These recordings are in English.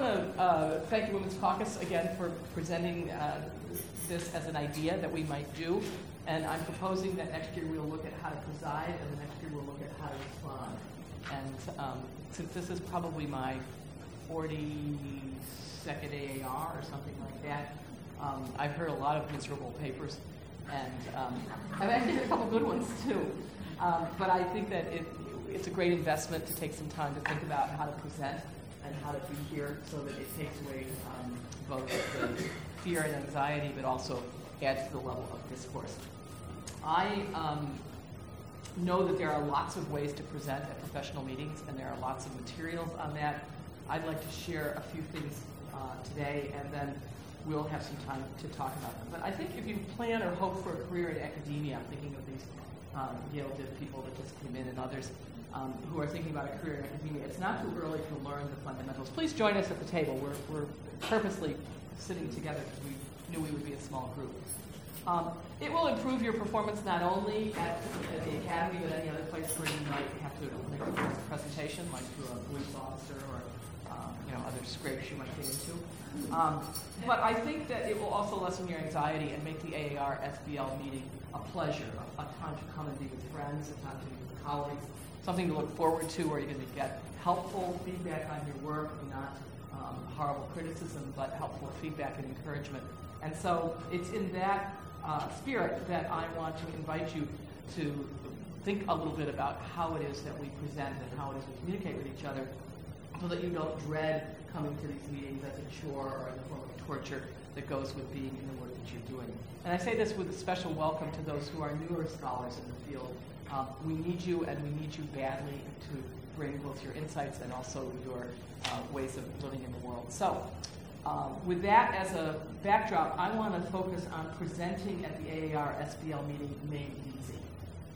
want to uh, thank the Women's Caucus again for presenting uh, this as an idea that we might do. And I'm proposing that next year we'll look at how to preside, and the next year we'll look at how to respond. And um, since this is probably my 42nd AAR or something like that, um, I've heard a lot of miserable papers, and um, I've actually a couple good ones too. Um, but I think that it, it's a great investment to take some time to think about how to present and how to be here so that it takes away um, both the fear and anxiety, but also adds to the level of discourse. I um, know that there are lots of ways to present at professional meetings, and there are lots of materials on that. I'd like to share a few things uh, today, and then we'll have some time to talk about them. But I think if you plan or hope for a career in academia, I'm thinking of these um, Yale Div people that just came in and others um, who are thinking about a career in academia, it's not too early to learn the fundamentals. Please join us at the table. We're, we're purposely sitting together because we knew we would be a small group. Um, it will improve your performance not only at, at, the academy, but any other place where you might have to make a presentation, like to a police officer or um, you know other scrapes you might get into. Um, but I think that it will also lessen your anxiety and make the AAR SBL meeting a pleasure, a, a time to come and be with friends, a time to be with colleagues, something to look forward to where you're going to get helpful feedback on your work, not um, horrible criticism, but helpful feedback and encouragement. And so it's in that uh, spirit that I want to invite you to think a little bit about how it is that we present and how it is we communicate with each other so that you don't dread coming to these meetings as a chore or in the form of torture that goes with being in the work that you're doing. And I say this with a special welcome to those who are newer scholars in the field um, we need you, and we need you badly to bring both your insights and also your uh, ways of living in the world. So, um, with that as a backdrop, I want to focus on presenting at the AAR SBL meeting made easy.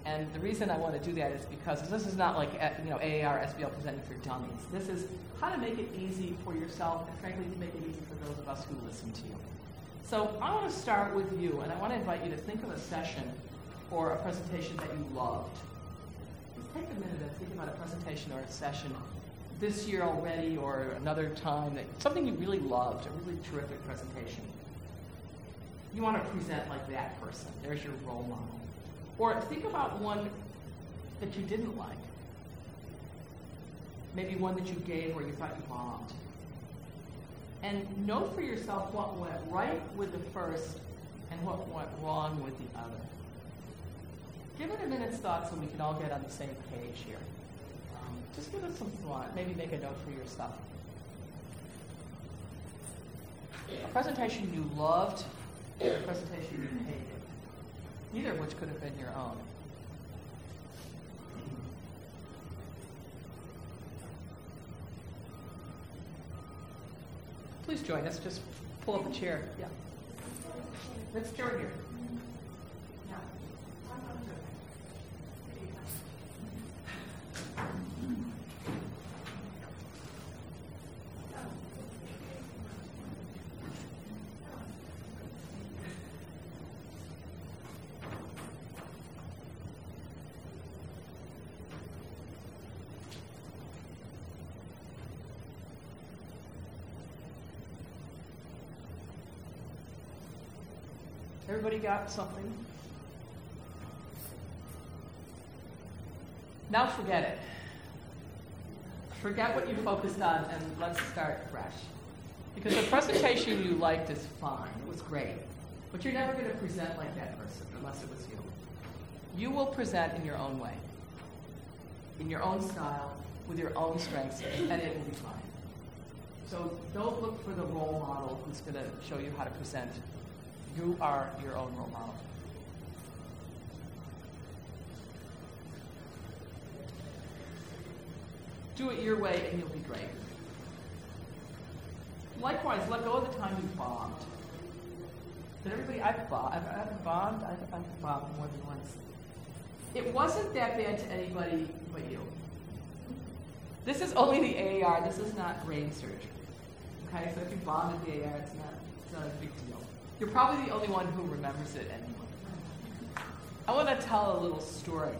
And the reason I want to do that is because this is not like uh, you know AAR SBL presenting for dummies. This is how to make it easy for yourself, and frankly, to make it easy for those of us who listen to you. So I want to start with you, and I want to invite you to think of a session or a presentation that you loved. Just take a minute and think about a presentation or a session this year already or another time that something you really loved, a really terrific presentation. You want to present like that person. There's your role model. Or think about one that you didn't like. Maybe one that you gave where you thought you bombed. And know for yourself what went right with the first and what went wrong with the other. Give it a minute's thought so we can all get on the same page here. Um, just give it some thought. Maybe make a note for yourself. A presentation you loved, a presentation you hated. Neither of which could have been your own. Please join us. Just pull up a chair. Yeah. Let's join here. Everybody got something? Now forget it. Forget what you focused on and let's start fresh. Because the presentation you liked is fine, it was great. But you're never going to present like that person unless it was you. You will present in your own way, in your own style, with your own strengths, and it will be fine. So don't look for the role model who's going to show you how to present you are your own role model. Do it your way and you'll be great. Likewise, let go of the time you bombed. Did everybody, I've bombed, I've, I've bombed, I've, I've bombed more than once. It wasn't that bad to anybody but you. This is only the AAR, this is not brain surgery. Okay, so if you bombed at the AAR, it's not, it's not a big deal. You're probably the only one who remembers it anyway. I want to tell a little story.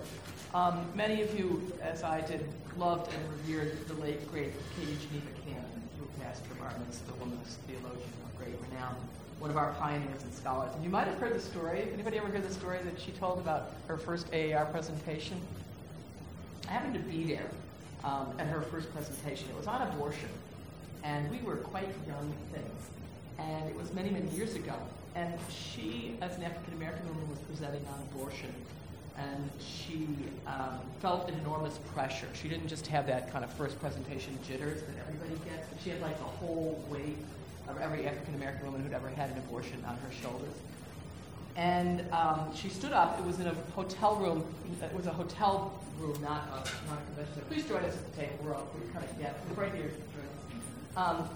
Um, many of you, as I did, loved and revered the late, great Katie Geneva Cannon, who passed from our Artemis, the womanist theologian of great renown, one of our pioneers and scholars. And you might have heard the story. Anybody ever heard the story that she told about her first AAR presentation? I happened to be there um, at her first presentation. It was on abortion, and we were quite young things. And it was many, many years ago. And she, as an African American woman, was presenting on abortion and she um, felt an enormous pressure. She didn't just have that kind of first presentation jitters that everybody gets, but she had like the whole weight of every African American woman who'd ever had an abortion on her shoulders. And um, she stood up. It was in a hotel room. It was a hotel room, not a, not a convention. Please join us at the table. We're, all, we're kind of, yeah, we're right here. Um,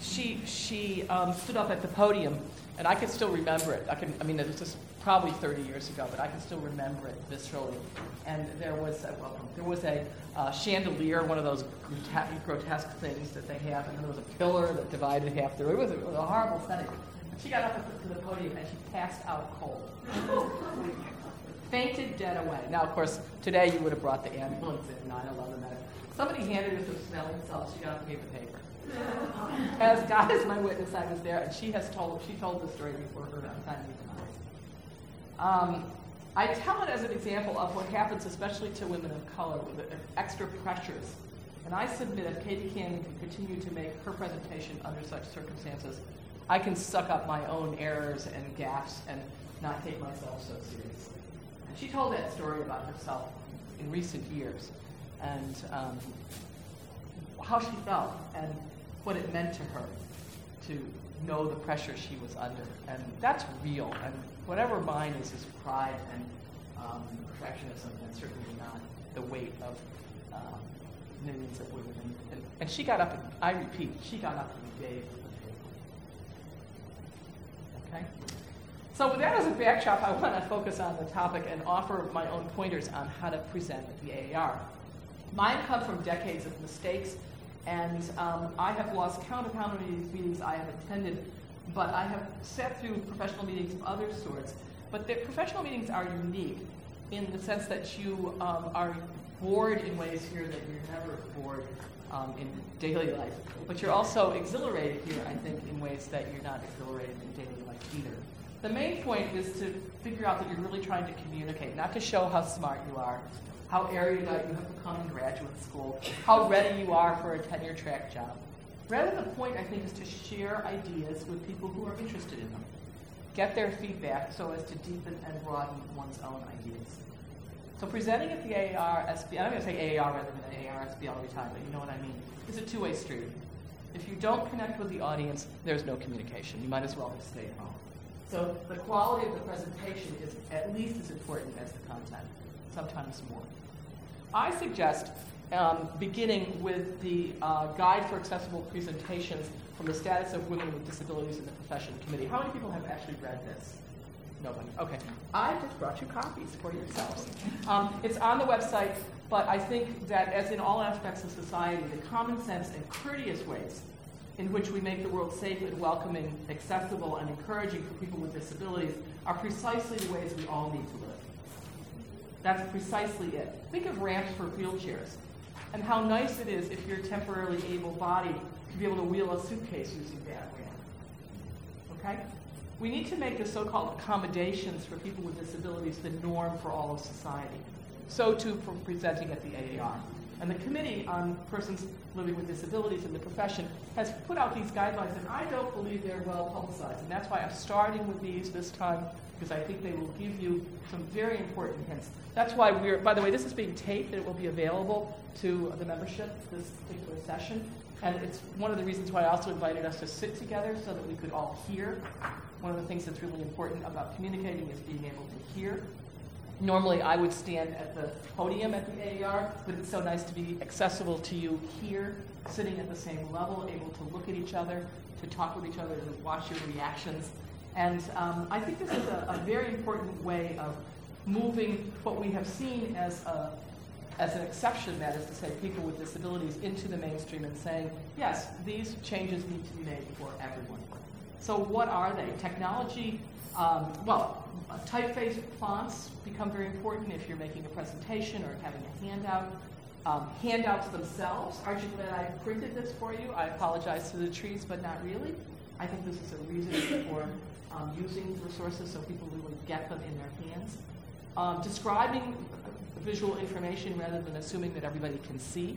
she she um, stood up at the podium, and I can still remember it. I can. I mean, it was just probably 30 years ago, but I can still remember it viscerally. And there was a, there was a uh, chandelier, one of those grotesque things that they have, and there was a pillar that divided half the room. It was a, it was a horrible setting. She got up to the podium and she passed out cold. Fainted dead away. Now, of course, today you would have brought the ambulance in 9 11 medic. Somebody handed her some smelling salts. She got a paper paper. As God is my witness, I was there, and she has told she told the story before her time um, I tell it as an example of what happens, especially to women of color, with extra pressures. And I submit if Katie Cannon can continue to make her presentation under such circumstances, I can suck up my own errors and gaffes and not take myself so seriously. And she told that story about herself in recent years and um, how she felt and what it meant to her to know the pressure she was under. And that's real. And whatever mine is, is pride and um, perfectionism, and certainly not the weight of um, millions of women. And, and, and, she got up, and I repeat, she got up and gave. Okay? So with that as a backdrop, I want to focus on the topic and offer my own pointers on how to present the AAR. Mine come from decades of mistakes, and um, I have lost count of how many of these meetings I have attended but I have sat through professional meetings of other sorts. But the professional meetings are unique in the sense that you um, are bored in ways here that you're never bored um, in daily life. But you're also exhilarated here, I think, in ways that you're not exhilarated in daily life either. The main point is to figure out that you're really trying to communicate, not to show how smart you are, how erudite you have become in graduate school, how ready you are for a tenure track job. Rather, the point, I think, is to share ideas with people who are interested in them. Get their feedback so as to deepen and broaden one's own ideas. So presenting at the AAR, SB, I'm going to say AAR rather than AAR, SB all the time, but you know what I mean. It's a two-way street. If you don't connect with the audience, there's no communication. You might as well just stay at home. So the quality of the presentation is at least as important as the content, sometimes more. I suggest um, beginning with the uh, Guide for Accessible Presentations from the Status of Women with Disabilities in the Profession Committee. How many people have actually read this? Nobody. Okay. I just brought you copies for yourselves. Um, it's on the website, but I think that as in all aspects of society, the common sense and courteous ways in which we make the world safe and welcoming, accessible, and encouraging for people with disabilities are precisely the ways we all need to live. That's precisely it. Think of ramps for wheelchairs and how nice it is if you're temporarily able-bodied to be able to wheel a suitcase using that ramp. Okay? We need to make the so-called accommodations for people with disabilities the norm for all of society. So too for presenting at the AAR. And the Committee on Persons Living with Disabilities in the Profession has put out these guidelines, and I don't believe they're well publicized. And that's why I'm starting with these this time, because I think they will give you some very important hints. That's why we're, by the way, this is being taped and it will be available to the membership, this particular session. And it's one of the reasons why I also invited us to sit together so that we could all hear. One of the things that's really important about communicating is being able to hear. Normally, I would stand at the podium at the AAR, but it's so nice to be accessible to you here, sitting at the same level, able to look at each other, to talk with each other, to watch your reactions. And um, I think this is a, a very important way of moving what we have seen as a as an exception, that is to say, people with disabilities into the mainstream and saying, yes, these changes need to be made for everyone. So what are they? Technology, um, well, typeface fonts become very important if you're making a presentation or having a handout. Um, handouts themselves, aren't you glad I printed this for you? I apologize to the trees, but not really. I think this is a reason for um, using resources so people really get them in their hands. Um, describing visual information rather than assuming that everybody can see.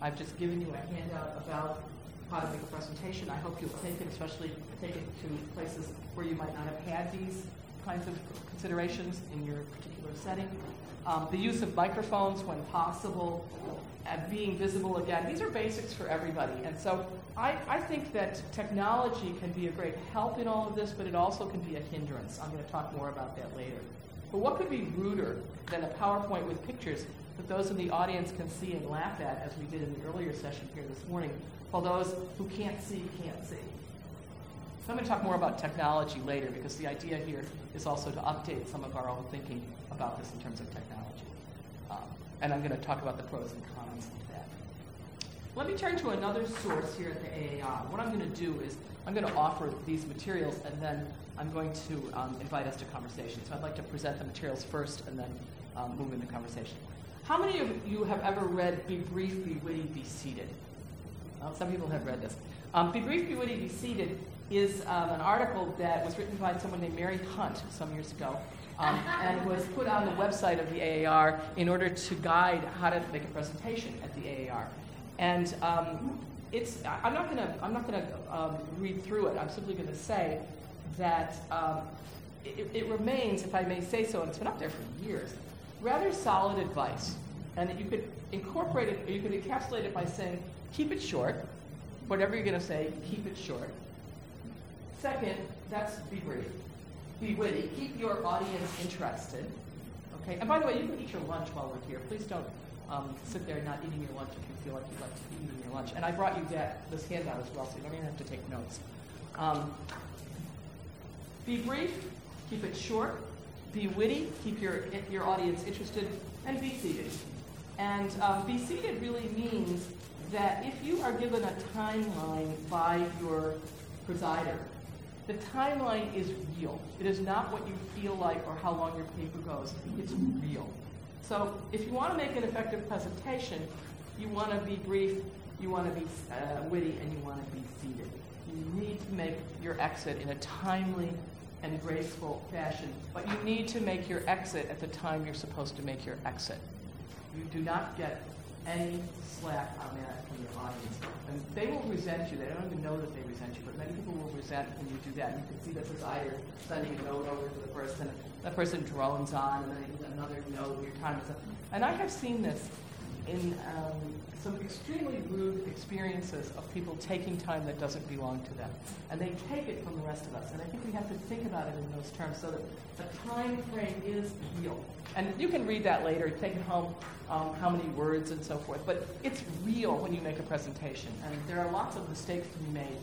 I've just given you a handout about to make a presentation. I hope you'll take it, especially take it to places where you might not have had these kinds of considerations in your particular setting. Um, the use of microphones when possible, and being visible again. These are basics for everybody. And so I, I think that technology can be a great help in all of this, but it also can be a hindrance. I'm going to talk more about that later. But what could be ruder than a PowerPoint with pictures that those in the audience can see and laugh at, as we did in the earlier session here this morning, while those who can't see can't see? So I'm going to talk more about technology later because the idea here is also to update some of our own thinking about this in terms of technology. Um, and I'm going to talk about the pros and cons of that. Let me turn to another source here at the AAR. What I'm going to do is I'm going to offer these materials and then I'm going to um, invite us to conversation. So I'd like to present the materials first and then um, move into conversation. How many of you have ever read Be Brief, Be Witty, Be Seated? Well, some people have read this. Um, Be Brief, Be Witty, Be Seated is um, an article that was written by someone named Mary Hunt some years ago um, and was put on the website of the AAR in order to guide how to make a presentation at the AAR. And um, it's, I'm not going to I'm not going to um, read through it. I'm simply going to say that um, it, it, remains, if I may say so, and it's been up there for years, rather solid advice. And that you could incorporate it, or you could encapsulate it by saying, keep it short. Whatever you're going to say, keep it short. Second, that's be brief. Be witty. Keep your audience interested. Okay. And by the way, you can eat your lunch while we're here. Please don't um, sit there not eating your lunch if you feel like you'd like to be eating your lunch. And I brought you that this handout as well, so you don't even have to take notes. Um, be brief, keep it short, be witty, keep your, your audience interested, and be seated. And um, be seated really means that if you are given a timeline by your presider, the timeline is real. It is not what you feel like or how long your paper goes. It's real. So if you want to make an effective presentation, you want to be brief, you want to be uh, witty, and you want to be seated. You need to make your exit in a timely and graceful fashion, but you need to make your exit at the time you're supposed to make your exit. You do not get any slack on that from your audience. And they will resent you. They don't even know that they resent you, but many people will resent when you do that. And you can see the presider sending a note over to the person. The person drones on, and then another note, your time is up. And I have seen this in um, some extremely rude experiences of people taking time that doesn't belong to them. And they take it from the rest of us. And I think we have to think about it in those terms so that the time frame is real. And you can read that later, take it home, um, how many words and so forth. But it's real when you make a presentation. And there are lots of mistakes to be made,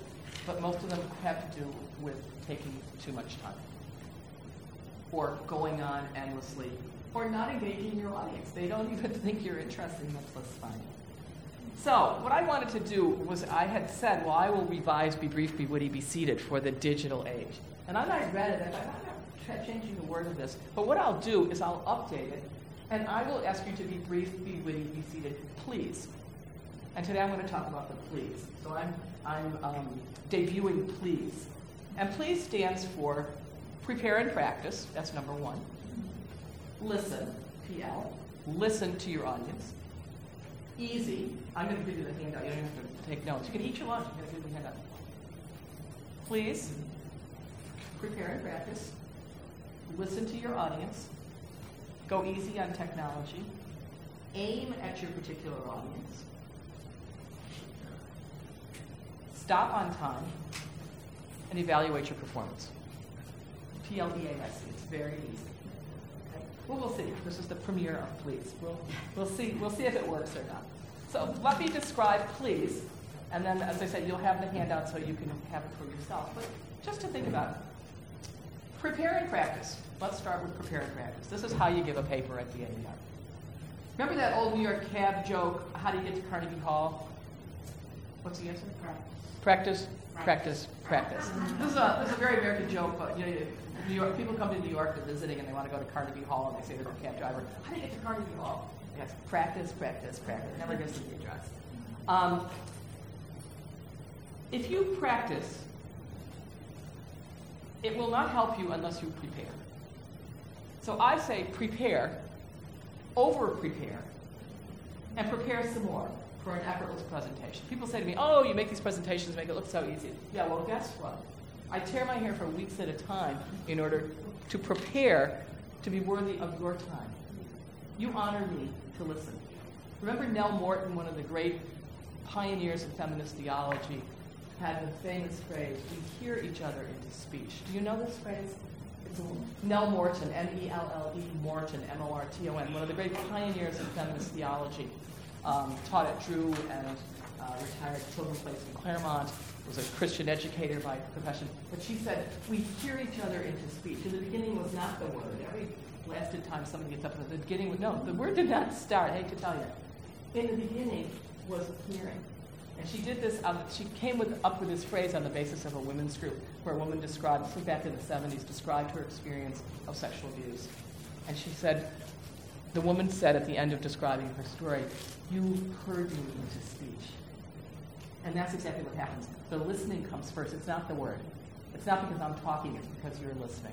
but most of them have to do with taking too much time or going on endlessly or not engaging your audience. They don't even think you're interesting. That's less fun. So, what I wanted to do was I had said, well, I will revise Be Brief, Be Witty, Be Seated for the digital age. And I read it, I thought, I'm not changing the word of this. But what I'll do is I'll update it, and I will ask you to be brief, be witty, be seated, please. And today I'm going to talk about the please. So I'm, I'm um, debuting please. And please stands for prepare and practice. That's number one. Listen, PL. Listen to your audience. Easy. I'm going to give you the handout. You don't have to take notes. You can eat your lunch. I'm going to give you the handout. Please prepare and practice. Listen to your audience. Go easy on technology. Aim at your particular audience. Stop on time and evaluate your performance. P-L-E-A-S. It's very easy. Well, we'll see. This is the premiere of Please. We'll, we'll, see, we'll see if it works or not. So let me describe Please, and then, as I said, you'll have the handout so you can have it for yourself. But just to think about it. Prepare and practice. Let's start with prepare and practice. This is how you give a paper at the AAR. Remember that old New York cab joke, how do you get to Carnegie Hall? What's the answer? Practice, practice, practice. Practice. This is a, this is a very American joke, but you know, New York, people come to New York, they're visiting, and they want to go to Carnegie Hall, and they say to their cab driver, "How do you get to Carnegie Hall?" Yes, practice, practice, practice. Never gets to be addressed. Um, if you practice, it will not help you unless you prepare. So I say prepare, over prepare, and prepare some more for an effortless presentation. People say to me, oh, you make these presentations, make it look so easy. Yeah, well, guess what? I tear my hair for weeks at a time in order to prepare to be worthy of your time. You honor me to listen. Remember Nelle Morton, one of the great pioneers of feminist theology, had the famous phrase, we hear each other into speech. Do you know this phrase? It's Nelle Morton, N-E-L-L-E Morton, M-O-R-T-O-N, one of the great pioneers of feminist theology. Um, taught at Drew and uh, retired children's place in Claremont, was a Christian educator by profession. But she said, we hear each other into speech. In the beginning was not the word. Every blasted time somebody gets up the beginning, was, no, the word did not start, I hate to tell you. In the beginning was hearing. And she did this, um, she came with, up with this phrase on the basis of a women's group, where a woman described, back in the 70s, described her experience of sexual abuse. And she said, the woman said at the end of describing her story, You heard me into speech. And that's exactly what happens. The listening comes first. It's not the word. It's not because I'm talking, it's because you're listening.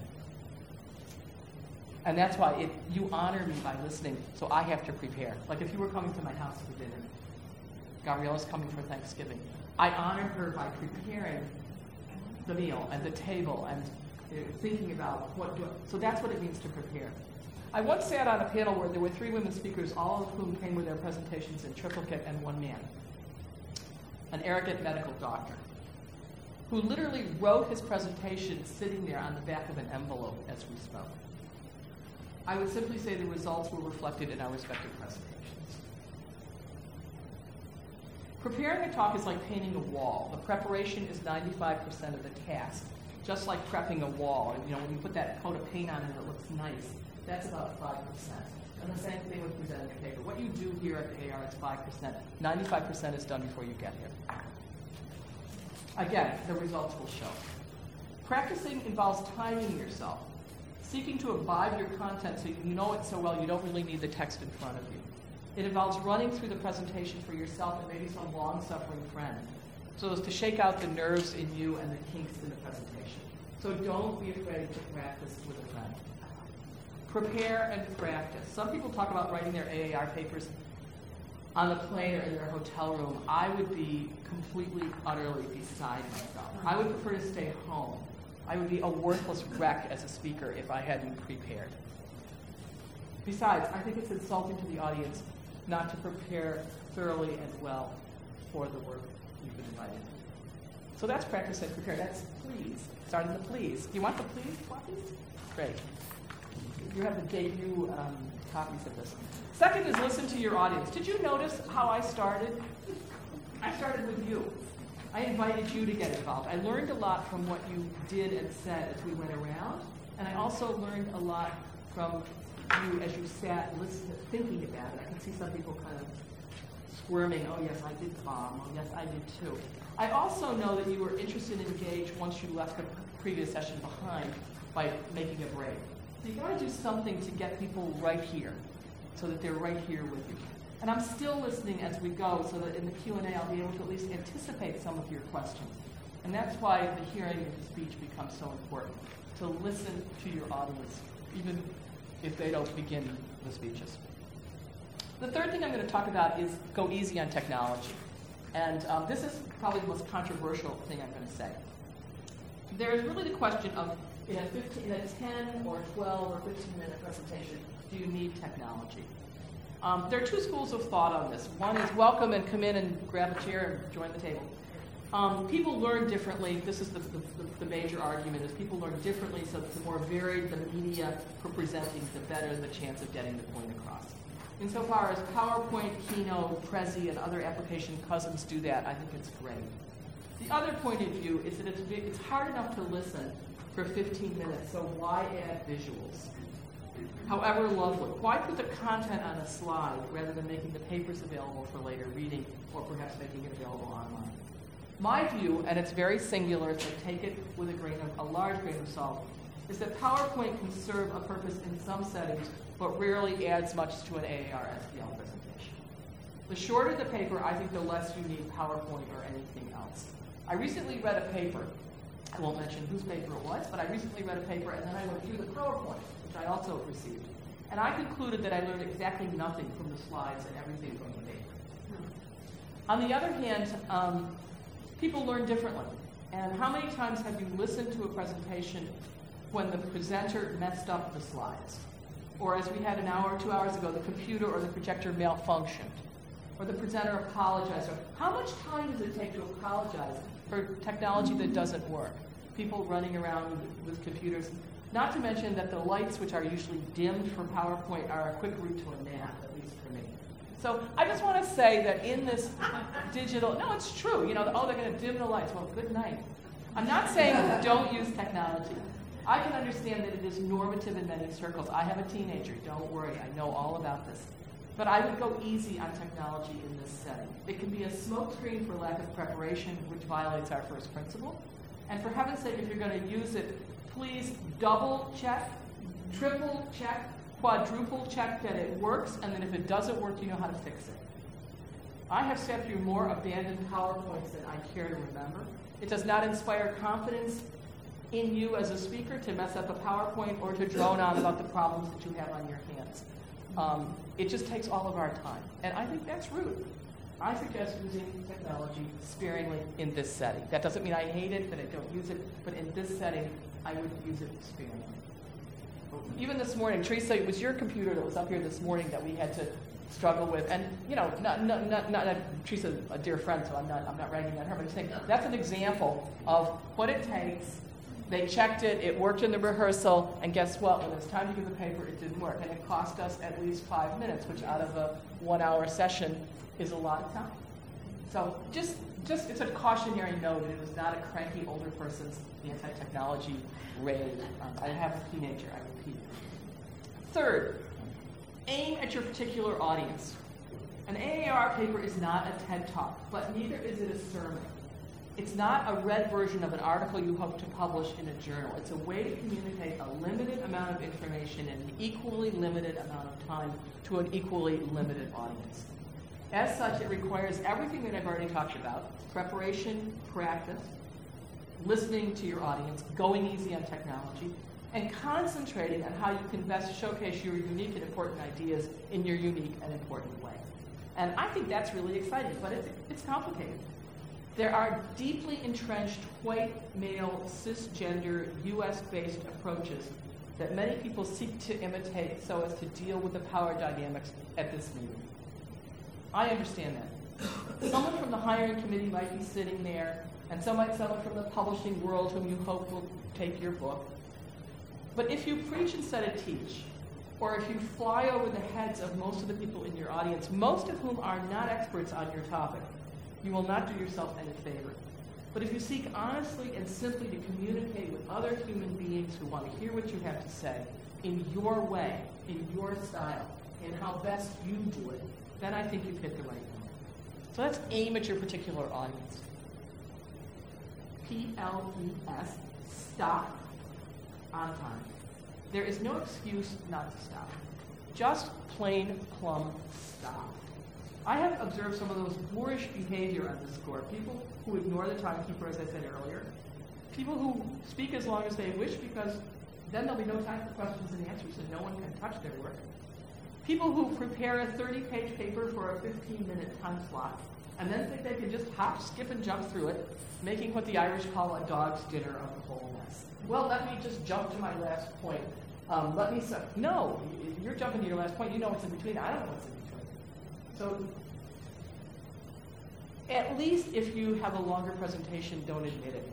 And that's why it, you honor me by listening, so I have to prepare. Like if you were coming to my house for dinner, Gabriella's coming for Thanksgiving. I honor her by preparing the meal and the table and uh, thinking about what do. So that's what it means to prepare. I once sat on a panel where there were three women speakers, all of whom came with their presentations in triplicate, and one man, an arrogant medical doctor, who literally wrote his presentation sitting there on the back of an envelope as we spoke. I would simply say the results were reflected in our respective presentations. Preparing a talk is like painting a wall. The preparation is 95% of the task. Just like prepping a wall. You know, when you put that coat of paint on and it looks nice, that's about 5%. And the same thing with presenting a paper. What you do here at the AR is 5%. 95% is done before you get here. Again, the results will show. Practicing involves timing yourself, seeking to abide your content so you know it so well you don't really need the text in front of you. It involves running through the presentation for yourself and maybe some long-suffering friend, so as to shake out the nerves in you and the kinks in the presentation. So don't be afraid to practice with a friend. Prepare and practice. Some people talk about writing their AAR papers on the plane or in their hotel room. I would be completely, utterly beside myself. I would prefer to stay home. I would be a worthless wreck as a speaker if I hadn't prepared. Besides, I think it's insulting to the audience not to prepare thoroughly and well for the work you've been invited to. So that's practice and prepare. That's please. Starting the please. Do you want the please copies? Great. You have the debut um, copies of this. Second is listen to your audience. Did you notice how I started? I started with you. I invited you to get involved. I learned a lot from what you did and said as we went around, and I also learned a lot from you as you sat listening, thinking about it. I can see some people kind of squirming, oh yes, I did bomb, oh yes, I did too. I also know that you were interested and engaged once you left the previous session behind by making a break. So you gotta do something to get people right here, so that they're right here with you. And I'm still listening as we go, so that in the Q&A I'll be able to at least anticipate some of your questions. And that's why the hearing of the speech becomes so important, to listen to your audience, even if they don't begin the speeches. The third thing I'm going to talk about is go easy on technology. And um, this is probably the most controversial thing I'm going to say. There is really the question of in a, 15, in a 10 or 12 or 15 minute presentation, do you need technology? Um, there are two schools of thought on this. One is welcome and come in and grab a chair and join the table. Um, people learn differently. This is the, the, the, major argument: is people learn differently. So the more varied the media for presenting, the better the chance of getting the point across. Insofar as PowerPoint, Keynote, Prezi, and other application cousins do that, I think it's great. The other point of view is that it's, it's hard enough to listen for 15 minutes, so why add visuals? However lovely, why put the content on a slide rather than making the papers available for later reading or perhaps making it available online? My view, and it's very singular, so take it with a grain of a large grain of salt, is that PowerPoint can serve a purpose in some settings, but rarely adds much to an AAR SBL presentation. The shorter the paper, I think the less you need PowerPoint or anything else. I recently read a paper. I won't mention whose paper it was, but I recently read a paper and then I went through the PowerPoint, which I also received. And I concluded that I learned exactly nothing from the slides and everything from the paper. On the other hand, um, people learn differently. And how many times have you listened to a presentation when the presenter messed up the slides? Or as we had an hour or two hours ago, the computer or the projector malfunctioned? Or the presenter apologized? Or how much time does it take to apologize for technology that doesn't work? People running around with computers. Not to mention that the lights, which are usually dimmed for PowerPoint, are a quick route to a nap, at least for me. So I just want to say that in this digital, no, it's true. You know, oh, they're going to dim the lights. Well, good night. I'm not saying don't use technology. I can understand that it is normative in many circles. I have a teenager. Don't worry. I know all about this. But I would go easy on technology in this setting. It can be a smokescreen for lack of preparation, which violates our first principle. And for heaven's sake, if you're going to use it, please double check, triple check, quadruple check that it works, and then if it doesn't work, you know how to fix it. I have sat through more abandoned PowerPoints than I care to remember. It does not inspire confidence in you as a speaker to mess up a PowerPoint or to drone on about the problems that you have on your hands. Um, it just takes all of our time. And I think that's rude. I suggest using technology sparingly in this setting. That doesn't mean I hate it, that I don't use it, but in this setting, I would use it sparingly. Even this morning, Teresa, it was your computer that was up here this morning that we had to struggle with. And, you know, not, not, not, not Teresa's a dear friend, so I'm not, I'm not ragging on her, but I'm saying that's an example of what it takes they checked it, it worked in the rehearsal, and guess what? When it was time to give the paper, it didn't work. And it cost us at least five minutes, which out of a one hour session is a lot of time. So just, just it's a cautionary note. It was not a cranky older person's anti-technology raid. Um, I have a teenager, I repeat. Third, aim at your particular audience. An AAR paper is not a TED Talk, but neither is it a sermon. It's not a read version of an article you hope to publish in a journal. It's a way to communicate a limited amount of information in an equally limited amount of time to an equally limited audience. As such, it requires everything that I've already talked about preparation, practice, listening to your audience, going easy on technology, and concentrating on how you can best showcase your unique and important ideas in your unique and important way. And I think that's really exciting, but it's, it's complicated. There are deeply entrenched white, male, cisgender, US based approaches that many people seek to imitate so as to deal with the power dynamics at this meeting. I understand that. Someone from the hiring committee might be sitting there, and so might someone from the publishing world whom you hope will take your book. But if you preach instead of teach, or if you fly over the heads of most of the people in your audience, most of whom are not experts on your topic, you will not do yourself any favor. But if you seek honestly and simply to communicate with other human beings who want to hear what you have to say in your way, in your style, in how best you do it, then I think you've hit the right note. So let's aim at your particular audience. P L E S, stop on time. There is no excuse not to stop. Just plain plumb stop. I have observed some of those boorish behavior on this score. People who ignore the timekeeper, as I said earlier. People who speak as long as they wish because then there'll be no time for questions and answers and no one can touch their work. People who prepare a 30-page paper for a 15-minute time slot and then think they can just hop, skip, and jump through it, making what the Irish call a dog's dinner of the whole mess. Well, let me just jump to my last point. Um, let me say, no, you're jumping to your last point. You know what's in between. I don't know what's in between. So at least if you have a longer presentation, don't admit it.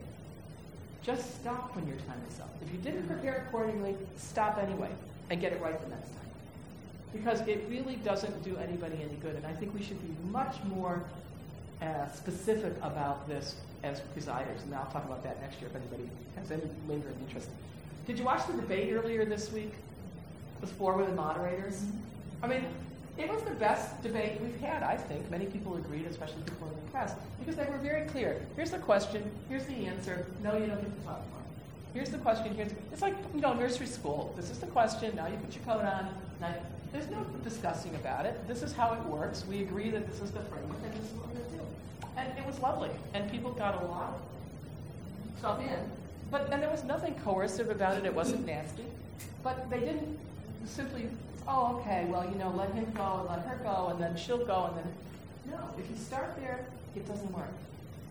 Just stop when your time is up. If you didn't prepare accordingly, stop anyway and get it right the next time. Because it really doesn't do anybody any good. And I think we should be much more uh, specific about this as presiders. And I'll talk about that next year if anybody has any lingering interest. Did you watch the debate earlier this week with four women moderators? I mean, it was the best debate we've had, I think. Many people agreed, especially people in the press, because they were very clear. Here's the question, here's the answer. No, you don't get to talk about Here's the question. Here's it's like you know nursery school. This is the question. Now you put your coat on. Now there's no discussing about it. This is how it works. We agree that this is the framework and this is what we're going to do. And it was lovely. And people got a lot stuff in. But and there was nothing coercive about it. It wasn't nasty. But they didn't simply. Oh, okay. Well, you know, let him go and let her go, and then she'll go, and then no. If you start there, it doesn't work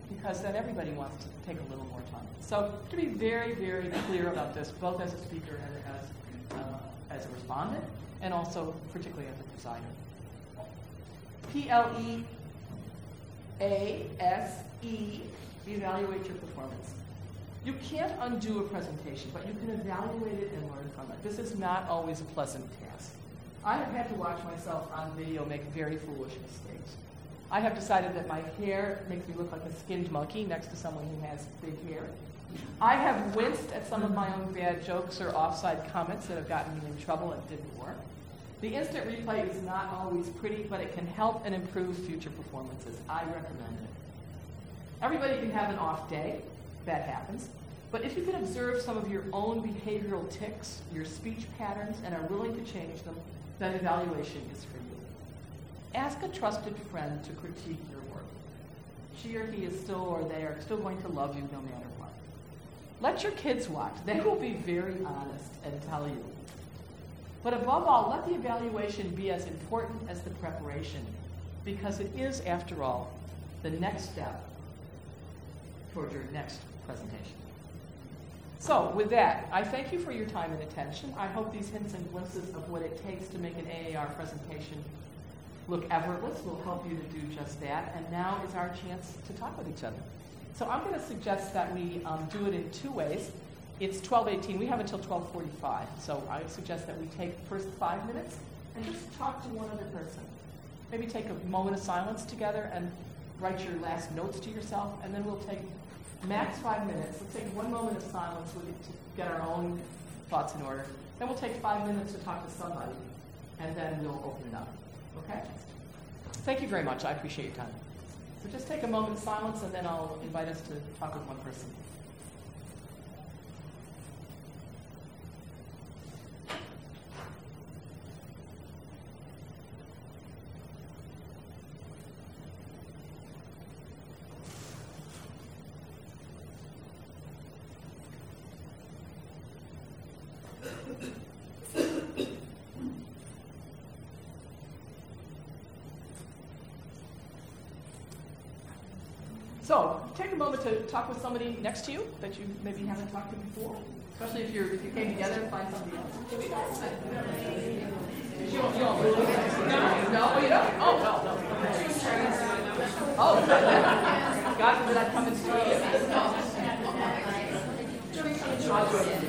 because then everybody wants to take a little more time. So to be very, very clear about this, both as a speaker and as, uh, as a respondent, and also particularly as a presider. P-L-E-A-S-E, evaluate your performance. You can't undo a presentation, but you can evaluate it and learn from it. This is not always a pleasant task. I have had to watch myself on video make very foolish mistakes. I have decided that my hair makes me look like a skinned monkey next to someone who has big hair. I have winced at some of my own bad jokes or offside comments that have gotten me in trouble and didn't work. The instant replay is not always pretty, but it can help and improve future performances. I recommend it. Everybody can have an off day. That happens. But if you can observe some of your own behavioral ticks, your speech patterns, and are willing to change them, then evaluation is for you. Ask a trusted friend to critique your work. She or he is still or they are still going to love you no matter what. Let your kids watch. They will be very honest and tell you. But above all, let the evaluation be as important as the preparation because it is, after all, the next step toward your next presentation. So, with that, I thank you for your time and attention. I hope these hints and glimpses of what it takes to make an AAR presentation look effortless will help you to do just that. And now is our chance to talk with each other. So I'm going to suggest that we um, do it in two ways. It's 12:18. We have until 12:45. So I suggest that we take the first five minutes and just talk to one other person. Maybe take a moment of silence together and write your last notes to yourself, and then we'll take max five minutes. Let's take one moment of silence to get our own thoughts in order. Then we'll take five minutes to talk to somebody, and then we'll open it up. Okay? Thank you very much. I appreciate your time. So just take a moment of silence, and then I'll invite us to talk with one person. So take a moment to talk with somebody next to you that you maybe haven't talked to before, especially if, you're, if you came together and find somebody else. You don't, you don't, no, you don't? Oh, well, no. Oh, God forbid I come and see you.